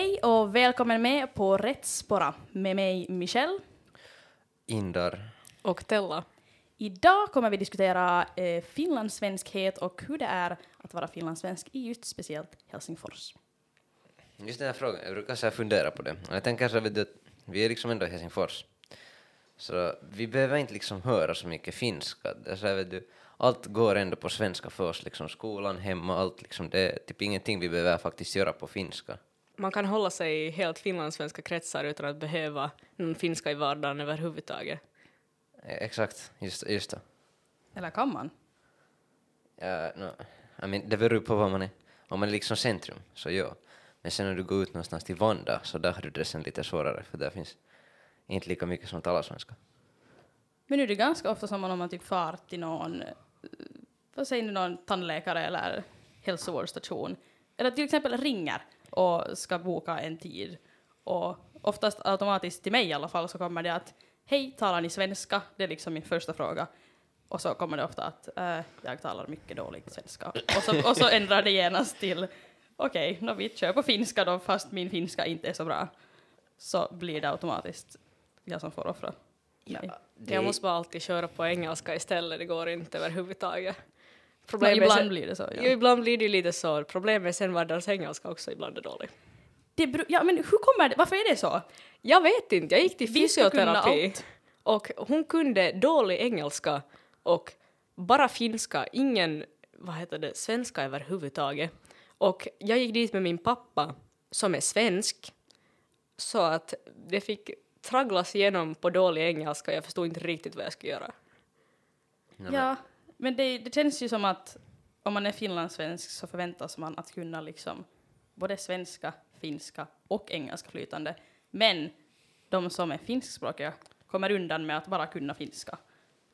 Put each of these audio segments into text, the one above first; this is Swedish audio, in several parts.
Hej och välkommen med på Rättsspåra med mig Michelle. Indar. Och Tella. Idag kommer vi diskutera eh, finlandssvenskhet och hur det är att vara finlandssvensk i just speciellt Helsingfors. Just den här frågan, jag brukar så här fundera på det. Och jag tänker så här, vet du, att vi är liksom ändå i Helsingfors. Så vi behöver inte liksom höra så mycket finska. Det är så här, vet du, allt går ändå på svenska för oss, liksom skolan, hemma, allt liksom. Det är typ ingenting vi behöver faktiskt göra på finska. Man kan hålla sig i helt finlandssvenska kretsar utan att behöva någon finska i vardagen överhuvudtaget. Eh, Exakt, just, just det. Eller kan man? Ja, no, I mean, det beror på vad man är. Om man är liksom centrum, så ja. Men sen när du går ut någonstans till Vanda, så där har du det sen lite svårare, för där finns inte lika mycket som talar svenska. Men nu är det ganska ofta som om man typ far till någon, eh, vad säger ni, någon tandläkare eller hälsovårdsstation. Eller till exempel ringer och ska boka en tid. Och oftast automatiskt till mig i alla fall så kommer det att hej, talar ni svenska? Det är liksom min första fråga. Och så kommer det ofta att eh, jag talar mycket dålig svenska. Och så, och så ändrar det genast till okej, okay, vi kör på finska då fast min finska inte är så bra. Så blir det automatiskt jag som får offra. Det Jag måste bara alltid köra på engelska istället, det går inte överhuvudtaget. Problemet är ibland sen, blir det så. jo, Ja. ibland blir det lite så. Problemet sen var deras engelska också ibland är dålig. Det ja, men hur kommer det? Varför är det så? Jag vet inte, jag gick till Vi fysioterapi och hon kunde dålig engelska och bara finska, ingen, vad heter det, svenska överhuvudtaget. Och jag gick dit med min pappa som är svensk så att det fick tragglas igenom på dålig engelska, jag förstod inte riktigt vad jag skulle göra. Ja, men det, det känns ju som att om man är finlandssvensk så förväntas man att kunna liksom både svenska, finska och engelska flytande. Men de som är finskspråkiga kommer undan med att bara kunna finska.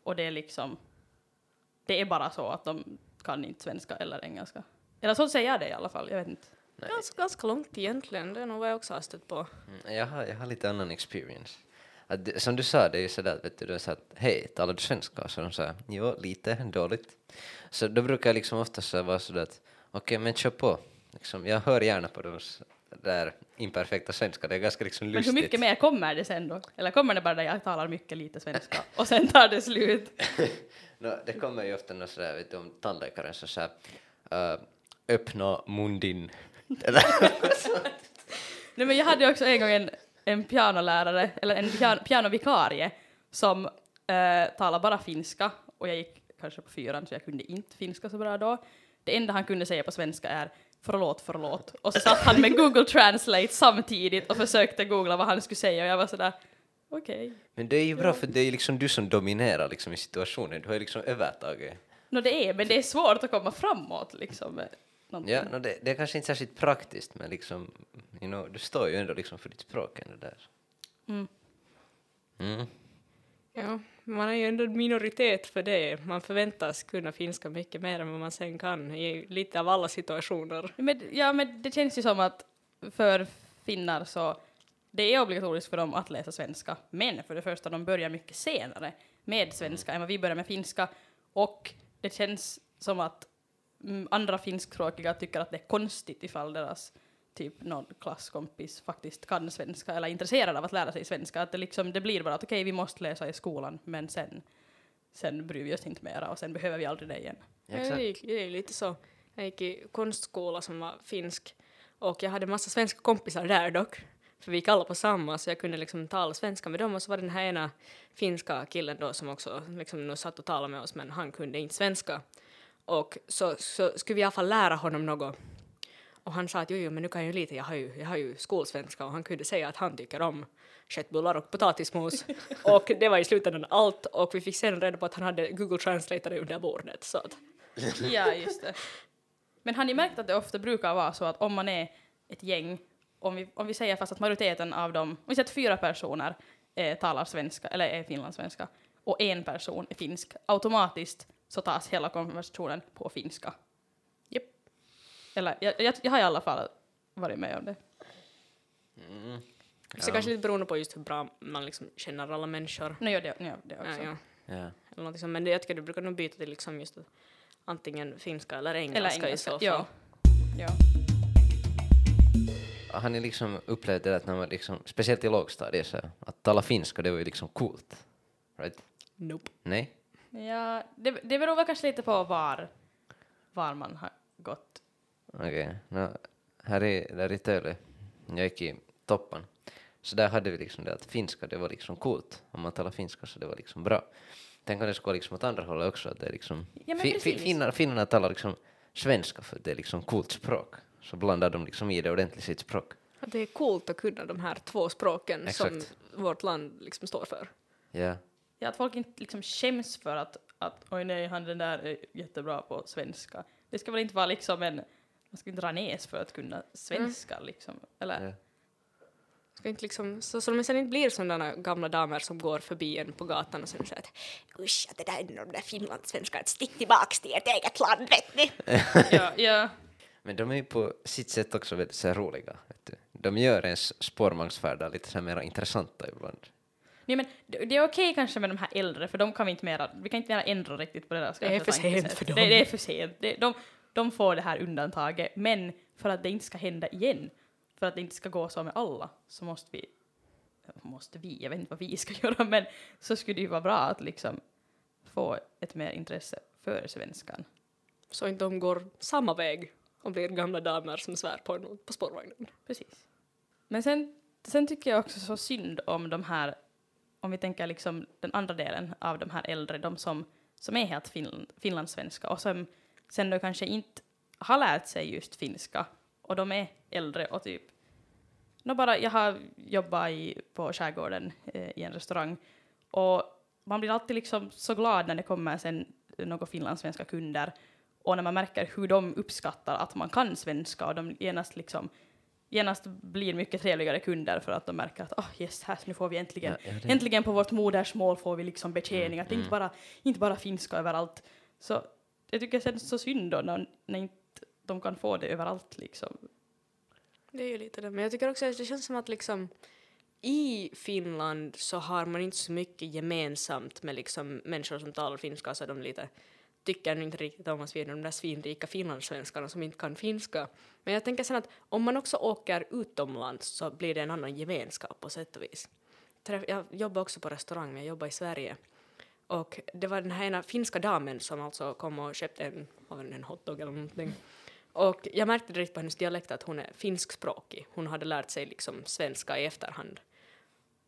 Och det är liksom, det är bara så att de kan inte svenska eller engelska. Eller så säger jag det i alla fall, jag vet inte. Nej. Ganska, ganska långt egentligen, det är nog vad jag också har stött på. Mm, Jag har, jag har lite annan experience. Att det, som du sa, det är ju sådär, vet du, du sa att hej, talar du svenska? Så de sa jo, lite, dåligt. Så då brukar jag liksom ofta så vara sådär att okej, men kör på. Liksom, jag hör gärna på de s- där imperfekta svenska, det är ganska liksom Men lustigt. hur mycket mer kommer det sen då? Eller kommer det bara där jag talar mycket lite svenska och sen tar det slut? No, det kommer ju ofta något sådär, vet du, om tandläkaren så såhär, uh, öppna mundin. Eller Nej, men jag hade också en gång en, en pianolärare, eller en pian, pianovikarie, som eh, talade bara finska och jag gick kanske på fyran så jag kunde inte finska så bra då. Det enda han kunde säga på svenska är förlåt, förlåt. Och så satt han med Google Translate samtidigt och försökte googla vad han skulle säga och jag var sådär okej. Men det är ju bra för det är liksom du som dominerar liksom i situationen, du har ju liksom övertaget. Nå det är, men det är svårt att komma framåt liksom. Någonting. Ja, no, det, det är kanske inte särskilt praktiskt men liksom, you know, du står ju ändå liksom för ditt språk ändå där. Mm. Mm. Ja, man är ju ändå en minoritet för det. Man förväntas kunna finska mycket mer än vad man sen kan i lite av alla situationer. Men, ja, men det känns ju som att för finnar så det är obligatoriskt för dem att läsa svenska, men för det första, de börjar mycket senare med svenska än vad vi börjar med finska, och det känns som att andra finskspråkiga tycker att det är konstigt ifall deras typ någon klasskompis faktiskt kan svenska eller är intresserad av att lära sig svenska, att det liksom, det blir bara att okej, vi måste läsa i skolan, men sen, sen bryr vi oss inte mera och sen behöver vi aldrig det igen. Ja, Exakt. det, gick, det är lite så. Jag gick i konstskola som var finsk och jag hade massa svenska kompisar där dock. För vi gick alla på samma så jag kunde liksom tala svenska med dem och så var det den här ena finska killen då som också liksom nu satt och talade med oss men han kunde inte svenska. Och så, så skulle vi i alla fall lära honom något. Och han sa att jo, jo men nu kan jag ju lite, jag har ju, jag har ju skolsvenska och han kunde säga att han tycker om köttbullar och potatismos. och det var i slutändan allt och vi fick sen reda på att han hade Google Translator under bordet. Så att, Ja, just det. Men har ni märkt att det ofta brukar vara så att om man är ett gäng, om vi, om vi säger fast att majoriteten av dem, om vi säger att fyra personer eh, talar svenska, eller är finlandssvenska, och en person är finsk, automatiskt så tas hela konversationen på finska. Japp. Eller jag, jag, jag har i alla fall varit med om det. Mm. Så kanske lite beroende på just hur bra man liksom känner alla människor. Nu gör det, gör det också. Ja, ja. Ja. Eller sånt. Men det, jag tycker du brukar nog byta till liksom just antingen finska eller engelska, Eller engelska, i så fall. ja. ja. har ni liksom upplevt det att när man liksom, speciellt i lågstadiet, så att tala finska det var ju liksom coolt? Right? Nope. Nej? Ja, det, det beror väl kanske lite på var, var man har gått. Okej. nå, här i, där i Töle, jag gick i Toppan, så där hade vi liksom det att finska det var liksom coolt. Om man talar finska så det var liksom bra. Tänk om det skulle vara liksom åt andra hållet också, att det är liksom... Ja, fi, fi, finnar, finnarna talar liksom svenska för att det är liksom coolt språk. Så blandar de liksom i det ordentligt sitt språk. Det är coolt att kunna de här två språken som Exakt. vårt land liksom står för. Ja. Ja, att folk inte liksom skäms för att, att oj nej, han den där är jättebra på svenska. Det ska väl inte vara liksom en, man ska inte dra näs för att kunna svenska liksom. Eller? Ja. Ska inte liksom, så, så de sen inte blir sådana gamla damer som går förbi en på gatan och sen säger att usch, att det där är de där finlandssvenskarna, stick tillbaks till ert eget land, vet ni? ja, ja. Men de är ju på sitt sätt också väldigt så här roliga. Vet du. De gör ens spårvagnsfärder lite så här mer intressanta ibland. Nej, men det är okej kanske med de här äldre, för de kan vi inte mera, vi kan inte mera ändra riktigt på där Det är för sent för dem. Det, det är för sent. Det, de, de får det här undantaget, men för att det inte ska hända igen, för att det inte ska gå så med alla, så måste vi, måste vi, jag vet inte vad vi ska göra, men så skulle det ju vara bra att liksom få ett mer intresse för svenskan. Så inte de går samma väg och blir gamla damer som svär på, på spårvagnen. Precis. Men sen, sen tycker jag också så synd om de här, om vi tänker liksom den andra delen av de här äldre, de som, som är helt fin, finlandssvenska och som sen då kanske inte har lärt sig just finska och de är äldre och typ no bara, jag har jobbat i, på skärgården eh, i en restaurang och man blir alltid liksom så glad när det kommer sen några finlandssvenska kunder och när man märker hur de uppskattar att man kan svenska och de genast liksom genast blir mycket trevligare kunder för att de märker att oh, yes, här, nu får vi äntligen, Ja, ja, äntligen på vårt modersmål får vi liksom betjäning, att det inte bara, inte bara finska överallt. Så jag tycker det känns så synd då när, när inte de kan få det överallt liksom. Det är ju lite det. Men jag tycker också att det känns som att liksom i Finland så har man inte så mycket gemensamt med liksom människor som talar finska så de lite tycker inte riktigt om oss vi är de där svinrika finlandssvenskarna som inte kan finska. Men jag tänker sen att om man också åker utomlands så blir det en annan gemenskap på sätt och vis. Jag jobbar också på restaurang, men jag jobbar i Sverige. Och det var den här ena finska damen som alltså kom och köpte en, en hotdog eller någonting. Och jag märkte direkt på hennes dialekt att hon är finskspråkig. Hon hade lärt sig liksom svenska i efterhand.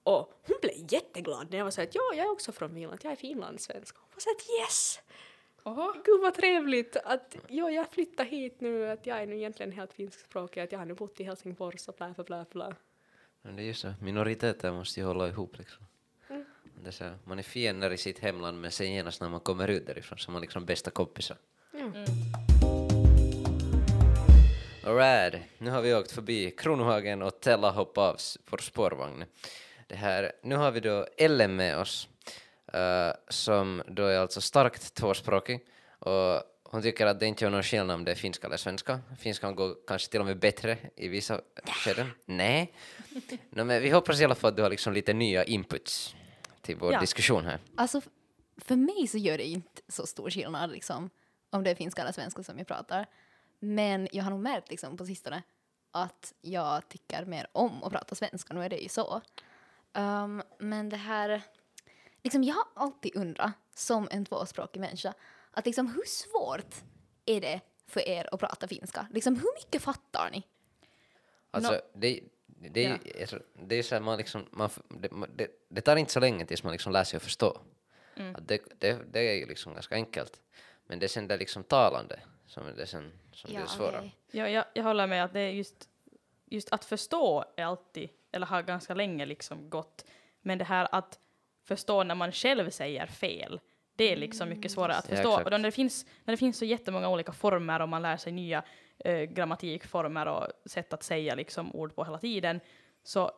Och hon blev jätteglad när jag var så att ja, jag är också från Finland, jag är finlandssvensk. Hon var så att yes! Oho. Gud vad trevligt att ja, jag flyttar hit nu, att jag är nu egentligen helt finskspråkig, att jag har nu bott i Helsingfors och blä, blä, blä, blä. Men det är ju så, minoriteter måste ju hålla ihop liksom. Mm. Det är så, man är fiender i sitt hemland men sen genast när man kommer ut därifrån så är man liksom bästa kompisar. Alright, nu har vi åkt förbi Kronohagen och Tella hoppade av vår spårvagn. Det här, nu har vi då Ellen med oss eh, som då är alltså starkt tvåspråkig och hon tycker att det inte gör någon skillnad om det är finska eller svenska. Finskan går kanske till och med bättre i vissa skeden. Nej. No, men vi hoppas i alla fall att du har liksom lite nya inputs till vår Ja. diskussion här. Alltså, för mig så gör det inte så stor skillnad liksom, om det är finska eller svenska som jag pratar. Men jag har nog märkt liksom, på sistone att jag tycker mer om att prata svenska. Nu är det ju så. Um, men det här... Liksom, jag har alltid undrat, som en tvåspråkig människa, att liksom, hur svårt är det för er att prata finska? Liksom, hur mycket fattar ni? Alltså, Nå- det, det, är alltså, det är så här, man liksom, man, det, det, det tar inte så länge tills man liksom lär sig att förstå. Att det, det, det är ju liksom ganska enkelt. Men det är sen det liksom talande som är det sen som blir svåra. okej. Ja, jag, jag håller med att det är just, just att förstå är alltid, eller har ganska länge liksom gått, men det här att förstå när man själv säger fel, det är liksom mycket svårare att Ja, förstå. exakt. och när det, finns, när det finns så jättemånga olika former och man lär sig nya eh, grammatikformer och sätt att säga liksom ord på hela tiden, så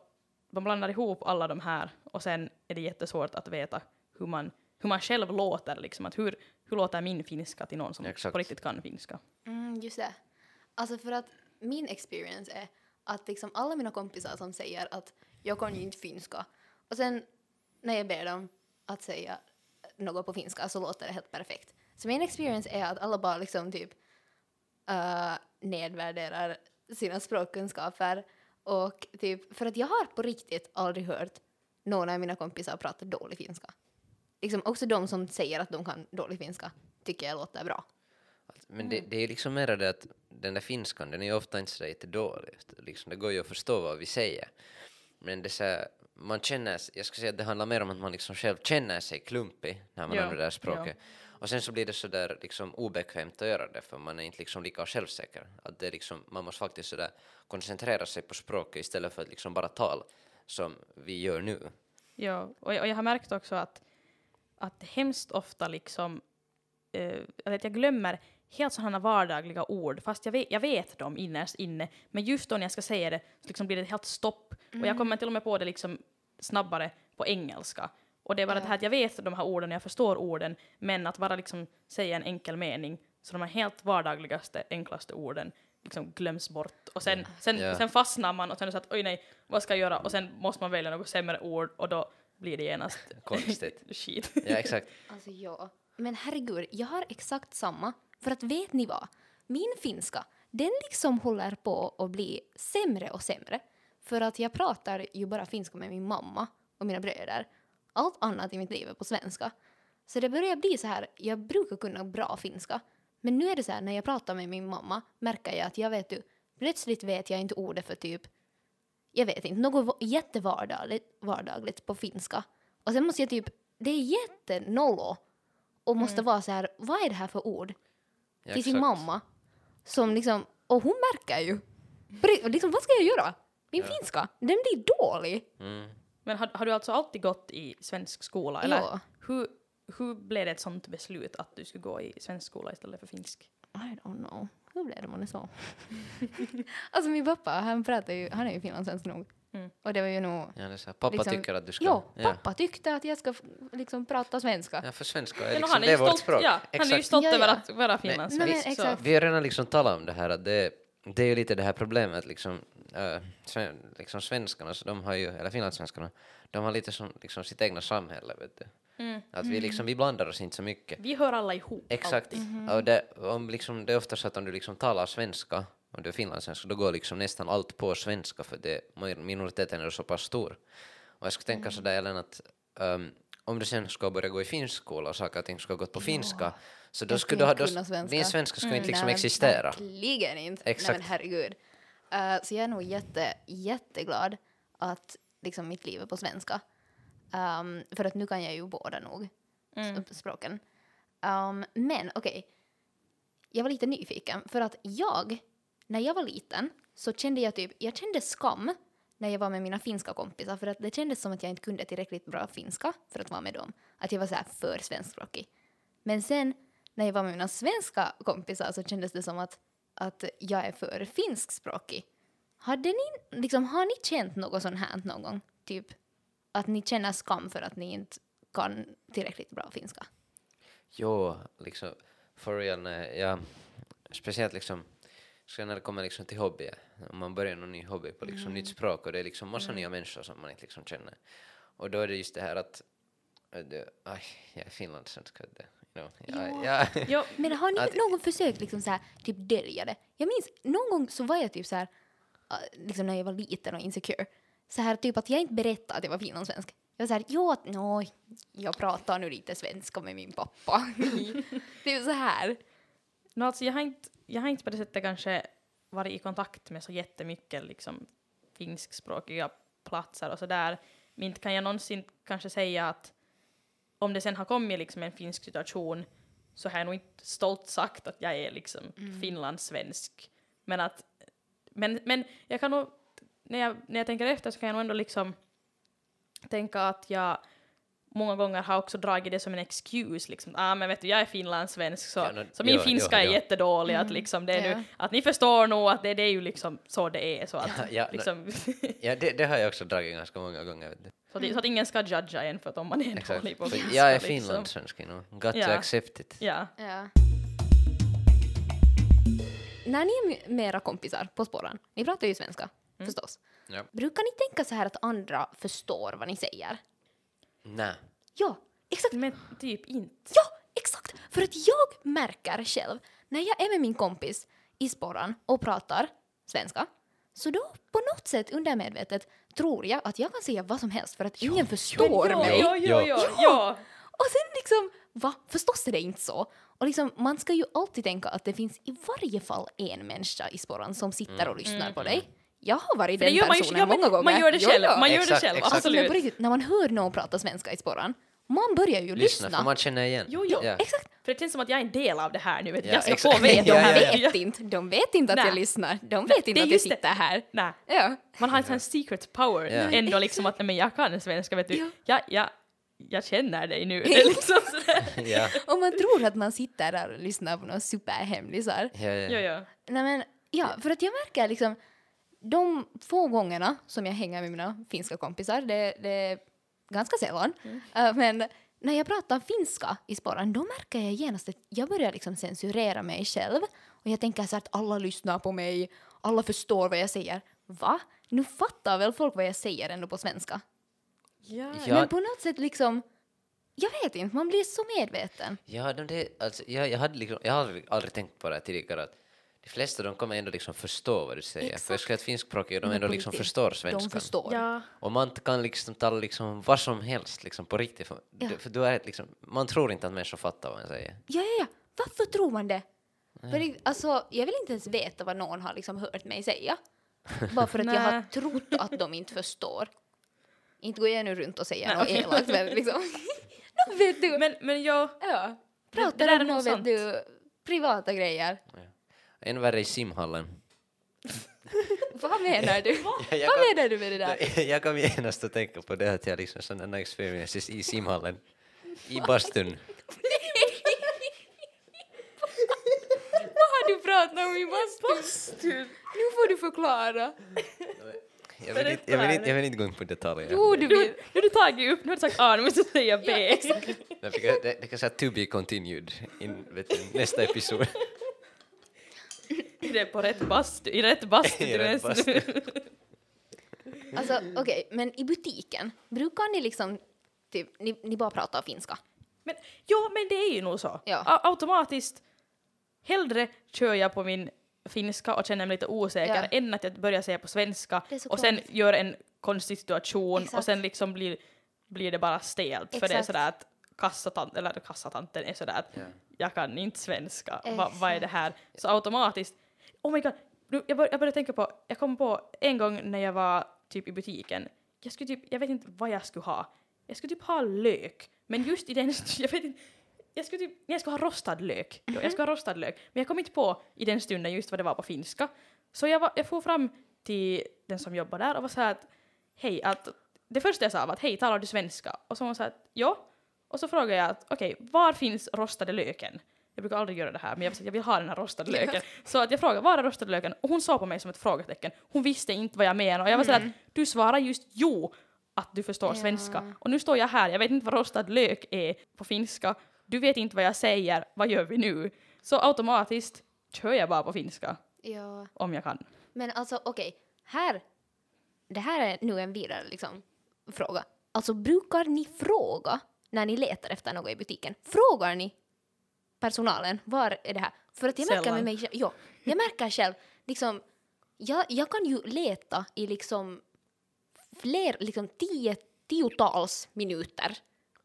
man blandar ihop alla de här och sen är det jättesvårt att veta hur man, hur man själv låter, liksom, att hur, hur låter min finska till någon som Exakt. på riktigt kan finska. Mm, just det. Alltså för att min experience är att liksom alla mina kompisar som säger att jag kan ju inte finska och sen när jag ber dem att säga något på finska så låter det helt perfekt. Så min experience är att alla bara liksom typ uh, nedvärderar sina språkkunskaper Och typ, för att jag har på riktigt aldrig hört någon av mina kompisar prata dålig finska. Liksom också de som säger att de kan dålig finska tycker jag låter bra. Alltså, men det, det är liksom mer det att den där finskan, den är ju ofta inte så jättedålig. Liksom, det går ju att förstå vad vi säger. Men det är så här, man känner, jag skulle säga att det handlar mer om att man liksom själv känner sig klumpig när man Ja, använder det här språket. Och sen så blir det så där liksom obekvämt att göra det för man är inte liksom lika självsäker. Att det liksom, man måste faktiskt så där koncentrera sig på språket istället för att liksom bara tala som vi gör nu. Ja, och jag, och jag har märkt också att, att hemskt ofta liksom, eh, vet, jag glömmer helt sådana vardagliga ord, fast jag vet, jag vet dem innerst inne, men just då när jag ska säga det så liksom blir det helt stopp. Och jag kommer till och med på det liksom snabbare på engelska. Och det är bara det här att jag vet de här orden, jag förstår orden, men att bara liksom säga en enkel mening, så de här helt vardagligaste, enklaste orden liksom glöms bort. Och sen, sen, Ja. sen fastnar man och sen är det så att oj nej, vad ska jag göra? Och sen måste man välja något sämre ord och då blir det genast Konstigt. skit. Ja, exakt. Alltså ja. Men herregud, jag har exakt samma. För att vet ni vad? Min finska, den liksom håller på att bli sämre och sämre. För att jag pratar ju bara finska med min mamma och mina bröder. Allt annat i mitt liv är på svenska. Så det börjar bli så här, jag brukar kunna bra finska. Men nu är det så här, när jag pratar med min mamma märker jag att jag vet du, plötsligt vet jag inte ordet för typ, jag vet inte, något va- jättevardagligt vardagligt på finska. Och sen måste jag typ, det är jättenollo och måste vara så här, vad är det här för ord? Ja, till sin mamma. Som liksom, och hon märker ju. Liksom, vad ska jag göra? Min finska, den blir dålig. Mm. Men har, har du alltså alltid gått i svensk skola? Eller Ja. hur, hur blev det ett sånt beslut att du skulle gå i svensk skola istället för finsk? I don't know. Hur blev det månne så? alltså min pappa, han pratar ju, han är ju finlandssvensk nog. Mm. Och det var ju nog... Ja, det är så här, pappa liksom- tycker att du ska... Ja, pappa tyckte att jag ska liksom prata svenska. Ja, för svenska är Men liksom, är det ju är vårt språk. ja, han är ju stolt Ja, över ja. att vara finlandssvensk. Vi har redan liksom talat om det här att det, det är ju lite det här problemet liksom, äh, sven, liksom svenskarna, så de har ju, eller finlandssvenskarna, de har lite som liksom sitt egna samhälle vet du. Mm. Att vi liksom, vi blandar oss inte så mycket. Vi hör alla ihop. Exakt. alltid. Och det, om liksom, det är ofta så att om du liksom talar svenska, om du är finlandssvensk, då går liksom nästan allt på svenska för det, minoriteten är så pass stor. Och jag skulle tänka sådär Ellen att um, om du sen ska börja gå i finsk skola och saker och ting ska ha gått på finska, så då skulle du ha, då, svenska. din svenska skulle inte liksom Nej, existera. Verkligen inte. Exakt. Nej men herregud. Eh, så jag är nog jätte, jätteglad att liksom mitt liv är på svenska. Ehm, för att nu kan jag ju båda nog s- språken. Ehm, men okej, jag var lite nyfiken för att jag, när jag var liten så kände jag typ, jag kände skam när jag var med mina finska kompisar för att det kändes som att jag inte kunde tillräckligt bra finska för att vara med dem. Att jag var så här för svenskspråkig. Men sen när jag var med mina svenska kompisar så kändes det som att, att jag är för finskspråkig. Hade ni, liksom, har ni känt något sånt här någon gång? Typ att ni känner skam för att ni inte kan tillräckligt bra finska? Jo, liksom, for real, när eh, jag, speciellt liksom, så när det kommer liksom till hobbyer, om man börjar någon ny hobby på liksom nytt språk och det är liksom massa nya människor som man inte liksom känner. Och då är det just det här att, äh, det, aj, jag är finlandssvensk, jag, Ja. Jo, Men har ni Att- någon försökt liksom så här, typ dölja det? Jag minns någon gång så var jag typ så här, äh, liksom när jag var liten och insecure, så här typ att jag inte berättade att jag var finlandssvensk. Jag var så här, jo, nå, jag pratar nu lite svenska med min pappa. typ så här. No, alltså jag, har inte, jag har inte på det sättet kanske varit i kontakt med så jättemycket liksom, finskspråkiga platser och sådär. Men inte kan jag någonsin kanske säga att om det sen har kommit liksom en finsk situation så har jag nog inte stolt sagt att jag är liksom finlandssvensk. Men att, men, men jag kan nog, när jag, när jag tänker efter så kan jag nog ändå liksom tänka att jag många gånger har också dragit det som en excuse, liksom, ah, men vet du, jag är finlandssvensk så, Ja, no, så min jo, finska jo, är jo. jättedålig, att, liksom, det är Ja. nu, att ni förstår nog att det, det är ju liksom så det är, så att, Ja, ja, no, liksom, ja det, det har jag också dragit ganska många gånger. Vet du. så, att, så att ingen ska judga en för att om man är Exakt. dålig på finska. jag är liksom. finlandssvensk, you know. got to Ja. accept it. Ja. Ja. När ni är med- era kompisar på spåren, ni pratar ju svenska förstås. Ja. Brukar ni tänka så här att andra förstår vad ni säger? Nej. Ja, exakt. Men typ inte. Ja, exakt! För att jag märker själv, när jag är med min kompis i spåran och pratar svenska, Så då på något sätt undermedvetet tror jag att jag kan säga vad som helst för att ingen förstår ja, mig. Ja, ja, ja, Ja. ja. Och sen liksom, va? Förstås är det inte så. Och liksom, man ska ju alltid tänka att det finns i varje fall en människa i sporran som sitter och lyssnar på dig. Jag har varit den gör man ju- personen ja, många gånger. Man gör det själv, jo. man gör det Exakt, själv, exakt. Alltså, absolut. riktigt, när man hör någon prata svenska i sporran, man börjar ju Lyssna, lyssna. för man känner igen. Jo, jo, Ja. Exakt. För det känns som att jag är en del av det här nu, vet. Ja, jag ska exakt. få veta. De Ja, ja, ja. vet inte, de vet inte att Nej. jag lyssnar. De vet inte att jag just det. sitter här. Nej, Ja. man har en sån secret power Ja. ändå liksom att men jag kan svenska, vet du. Ja. Ja, ja, jag känner dig nu. Det är liksom. Ja, Och man tror att man sitter där och lyssnar på några superhemlisar. ja, ja. Ja, ja. Nej men, ja, för att jag märker liksom de få gångerna som jag hänger med mina finska kompisar, det, det är ganska sällan, äh, men när jag pratar finska i sporran då märker jag genast att jag börjar liksom censurera mig själv och jag tänker så att alla lyssnar på mig, alla förstår vad jag säger. Va? Nu fattar väl folk vad jag säger ändå på svenska? Ja. Ja. Men på något sätt liksom, jag vet inte, man blir så medveten. Ja, de det, alltså, jag, jag, hade liksom, jag har aldrig, aldrig tänkt på det här tidigare att de flesta de kommer ändå liksom förstå vad du säger. För jag Exakt. skulle att finskspråkiga de ändå liksom förstår De svenskan. förstår. Ja. Och man kan liksom tala liksom vad som helst liksom på riktigt. För, Ja. för du är liksom, man tror inte att människor fattar vad man säger. Ja, ja, ja. Varför tror man det? För det, alltså, jag vill inte ens veta vad någon har liksom hört mig säga. Bara för att jag har trott att de inte förstår. Inte går jag nu runt och säger något elakt men liksom. Nå, vet du. Men, men jag... ja. Pratar om något, vet du, privata grejer. Än värre i simhallen. Vad menar du? Jag, Vad kom, menar du med det där? jag kom genast att tänka på det att jag liksom sådana experiences i simhallen. I bastun. Vad har du pratat om i bastun? Nu får du förklara. Jag vill, inte, jag, vill inte, jag vill inte gå in på detaljer. Jo, du Nu, vill. nu har du tagit upp, nu har du sagt A, nu måste du säga B. Det, kan säga to be continued du, nästa episod. Det är på rätt bastu, i rätt bastu I rätt vänster. Alltså okej, men i butiken, brukar ni liksom, typ, ni, ni bara pratar finska? Men, ja, men det är ju nog så. Ja. A- automatiskt, hellre kör jag på min finska och känner mig lite osäker Ja. än att jag börjar säga på svenska och sen konstigt. gör en konstig situation och Exakt. sen liksom blir, blir det bara stelt för det är Exakt. sådär att kassatant, eller kassatanten är sådär att Ja. jag kan inte svenska, Va, vad är det här? Så automatiskt, oh my god, jag, bör, jag började tänka på, jag kom på en gång när jag var typ i butiken, jag skulle typ, jag vet inte vad jag skulle ha, jag skulle typ ha lök, men just i den, jag vet inte, jag skulle typ, jag skulle ha rostad lök, jo, jag skulle ha rostad lök, men jag kom inte på i den stunden just vad det var på finska. Så jag, var, jag får fram till den som jobbar där och var så här att hej, att det första jag sa var att hej, talar du svenska? Och så var hon så här att ja. Och så frågade jag att okej, var finns rostade löken? Jag brukar aldrig göra det här, men jag, jag vill ha den här rostade löken. Så att jag frågade var är rostade löken? Och hon såg på mig som ett frågetecken. Hon visste inte vad jag menade och jag var så här att du svarar just jo att du förstår Mm. Ja. svenska. Och nu står jag här, jag vet inte vad rostad lök är på finska. Du vet inte vad jag säger, vad gör vi nu? Så automatiskt kör jag bara på finska Ja. om jag kan. Men alltså okej, här, det här är nu en vidare liksom, fråga. Alltså brukar ni fråga när ni letar efter något i butiken? Frågar ni personalen var är det här? För att jag märker Sällan. med mig själv, jo, jag märker själv liksom, jag, jag kan ju leta i liksom fler, liksom tio, tiotals minuter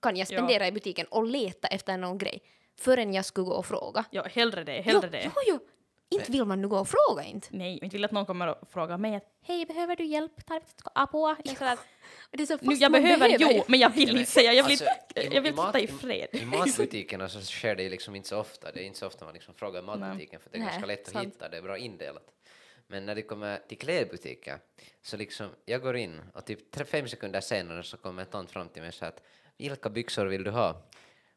kan jag Ja. spendera i butiken och leta efter någon grej förrän jag skulle gå och fråga. Ja, hellre det, hellre jo, det. Jo, jo. Inte vill man nu gå och fråga inte. Nej, inte vill att någon kommer och frågar mig att hej, behöver du hjälp? Tarvitsetko apua? Jag är sådär, Det är så, nu, jag behöver, behöver jo, men jag vill inte säga, jag vill, Alltså, inte- i- jag vill i sitta i fred. I matbutikerna så sker det liksom inte så ofta. Det är inte så ofta man liksom frågar i matbutiken för det är Nej, ganska lätt att sant. hitta, det är bra indelat. Men när det kommer till klädbutiker så liksom, jag går in och typ tre, fem sekunder senare så kommer en tant fram till mig och säger att vilka byxor vill du ha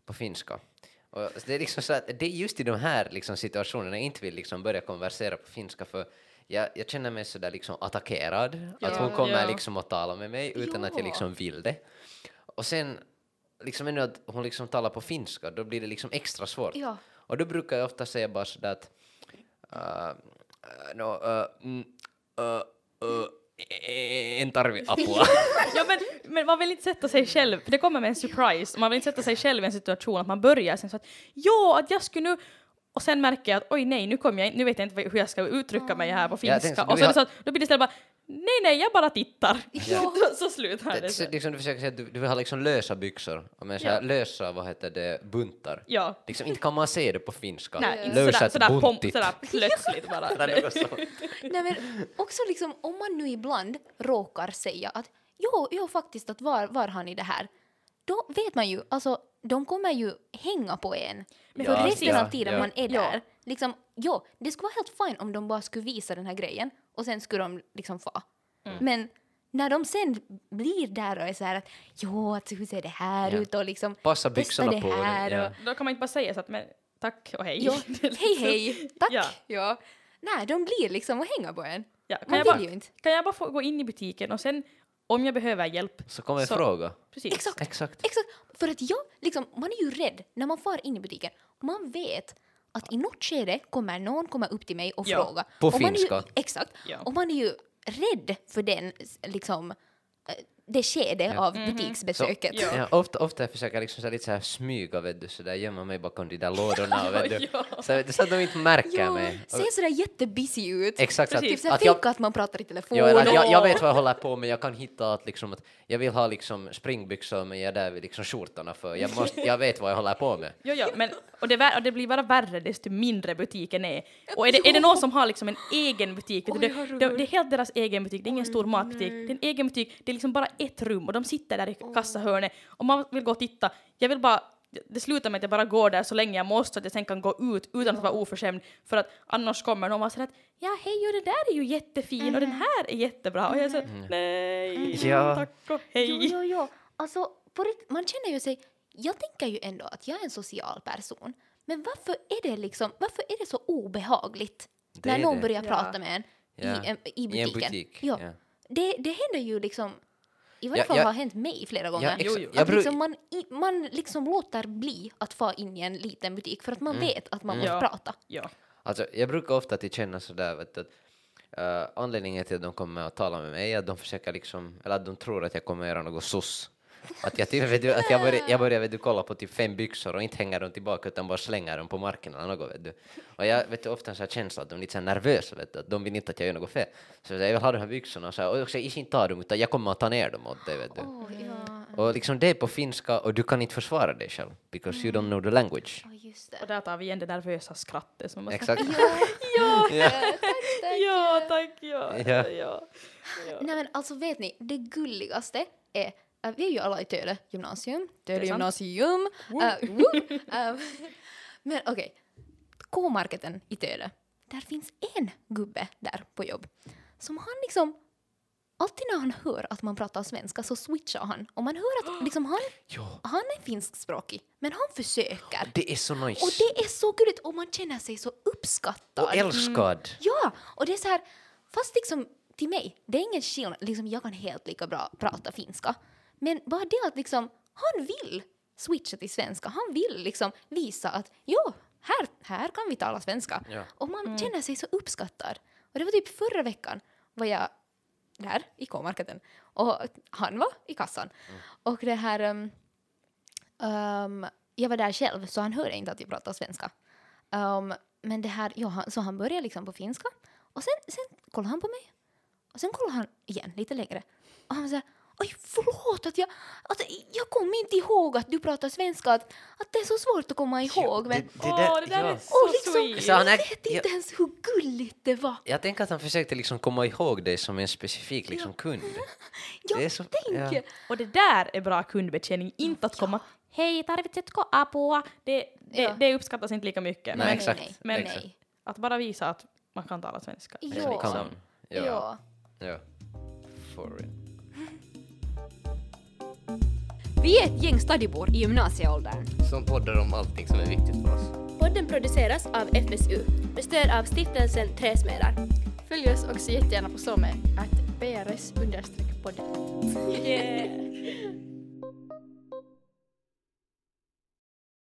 på finska? Och det är liksom så att det är just i de här liksom situationerna jag inte vill liksom börja konversera på finska för jag, jag känner mig sådär liksom attackerad, att Ja, hon kommer ja. liksom att tala med mig utan att jag Ja. liksom vill det. Och sen liksom ännu att hon liksom talar på finska, då blir det liksom extra svårt. Ja. Och då brukar jag ofta säga bara sådär att uh, no, uh, mm, uh, en tarvi apua. Ja, men, men man vill inte sätta sig själv, för det kommer med en surprise, man vill inte sätta sig själv i en situation att man börjar sen så att ja, att jag skulle nu och sen märker jag att oj nej, nu, kommer jag, nu vet jag inte hur jag ska uttrycka mig här på Ja, jag finska. tänkte, och så har- så att, då blir det istället bara nej nej, jag bara tittar. Ja. så, slutar det. Det, liksom, du försöker säga att du, du vill ha liksom lösa byxor, och med så här Ja. lösa, vad heter det, buntar. Ja. Liksom, inte kan man se det på finska. Nej, inte Lösa sådär, sådär, buntigt. sådär plötsligt bara. Nej, men också liksom om man nu ibland råkar säga att jo, jo faktiskt att var, var har ni det här? Då vet man ju, alltså de kommer ju hänga på en för Ja, resten ja, av tiden ja. man är Ja. där. Liksom, jo, det skulle vara helt fine om de bara skulle visa den här grejen och sen skulle de liksom få. Mm. Men när de sen blir där och är så här att jo, att hur ser det här Ja. ut och liksom Passa testa byxorna det på här ja. och Då kan man inte bara säga så att men tack och hej. ja, är hej hej, tack, Ja. ja. Nej, de blir liksom och hänga på en. Ja, kan, Man jag vill bara, ju inte. kan jag bara få gå in i butiken och sen om jag behöver hjälp. Så kommer en Så- fråga. Precis. Exakt. Exakt. Exakt, för att jag, liksom, man är ju rädd när man far in i butiken. Man vet att i något skede kommer någon komma upp till mig och Ja, fråga. på och man är ju, finska. Exakt. Ja. Och man är ju rädd för den, liksom, eh, det skede Ja. av butiksbesöket. Ja. Ja, ofta, ofta jag försöker liksom så här lite så här smyga, vet du, så där gömma mig bakom de där lådorna, vet du. Så, vet du, så att de inte märker Ja, mig. Och- ser sådär jättebusy ut. Exakt, så att. Typ såhär att jag, att man pratar i telefon. Ja, eller att jag, jag vet vad jag håller på med, jag kan hitta att, liksom, att jag vill ha liksom springbyxor men jag är där vid liksom skjortorna för jag, måste, jag vet vad jag håller på med. Jo, jo, men, och, det, och det blir bara värre desto mindre butiken är. Och är det, är det någon som har liksom en egen butik, Oj, det, det, det är helt deras egen butik, det är ingen stor matbutik, det är en egen butik, det är liksom bara ett rum och de sitter där i kassahörnet och man vill gå och titta. Jag vill bara det slutar med att jag bara går där så länge jag måste så att jag sen kan gå ut utan att vara oförskämd för att annars kommer någon och säger att ja hej och det där är ju jättefin och den här är jättebra och jag är så nej, Ja. tack och Jo, hej. jo, jo. Alltså, på rikt- man känner ju sig... Jag tänker ju ändå att jag är en social person. Men varför är det liksom, varför är det så obehagligt Det när är någon det. börjar Ja. prata med en Ja. i, en, i I butiken? en butik. Ja. Ja. Det, det händer ju liksom, i varje Ja, fall jag- har hänt mig flera gånger. Ja, ex- Jo, jo. jag Att liksom man, i, man liksom låter bli att få in i en liten butik för att man vet att man måste Ja. prata. Ja. Alltså, jag brukar ofta att känna sådär vet du, att uh, anledningen till att de kommer att tala med mig är att de försöker liksom, eller att de tror att jag kommer att göra något sus. Att jag, typ, vet du, att jag börjar, jag börjar vet du, kolla på typ fem byxor och inte hänger dem tillbaka utan bara slänger dem på marken eller något. Vet du. Och jag vet du, ofta en sån här känsla att de är lite så här nervösa, vet du, att de vill inte att jag gör något fel. Så jag vill ha de här byxorna och, så här, och också, inte ta dem utan jag kommer att ta ner dem åt dig. Vet du. Åh, ja. Och liksom det är på finska och du kan inte försvara dig själv because you don't know the language. Ja, just det. Och där tar vi igen det nervösa skrattet som man Exakt. Ja, Ja. ja, tack, ja. Ja. ja. Nej men alltså vet ni, det gulligaste är äh, vi är ju alla i Töle gymnasium. Töle gymnasium. Woo. Äh, men okej, K-marketen i Töle. Där finns en gubbe där på jobb som han liksom Alltid när han hör att man pratar svenska så switchar han. Och man hör att liksom han, Ja, han är finskspråkig, men han försöker. det är så nice. Och det är så gulligt och man känner sig så uppskattad. Och älskad. Ja, och det är så här, fast liksom till mig, det är ingen skillnad, liksom jag kan helt lika bra prata finska. Men bara det att liksom, han vill switcha till svenska, han vill liksom visa att jo, här, här kan vi tala svenska. Ja. Och man känner sig så uppskattad. Och det var typ förra veckan var jag där i K-marketen och han var i kassan. Och det här, um, um, jag var där själv så han hörde inte att jag pratade svenska. Um, men det här, ja, han, så han började liksom på finska och sen, sen kollade han på mig och sen kollade han igen lite längre och han var såhär Oj, förlåt att jag, att jag kommer inte ihåg att du pratar svenska, att, att det är så svårt att komma ihåg. Men, det, Åh, det där ja. är så och liksom, sweet. Så han är- jag vet inte ens hur gulligt det var. Jag tänker att han försökte liksom komma ihåg dig som en specifik liksom kund. Jag Det är så- tänker, ja. Och det där är bra kundbetjäning, inte att komma hej, tarvitsetko apua? Det, det, Ja. det uppskattas inte lika mycket. Nej, men, exakt. nej, Men- nej. att bara visa att man kan tala svenska. Ja. Det kan man. Ja. Ja. ja. For real. Vi är ett gäng stadibor i gymnasieåldern. som poddar om allting som är viktigt för oss. Podden produceras av FSU med stöd av stiftelsen Träsmedar. Följ oss också jättegärna på SOME, att brs-podden. Yeah.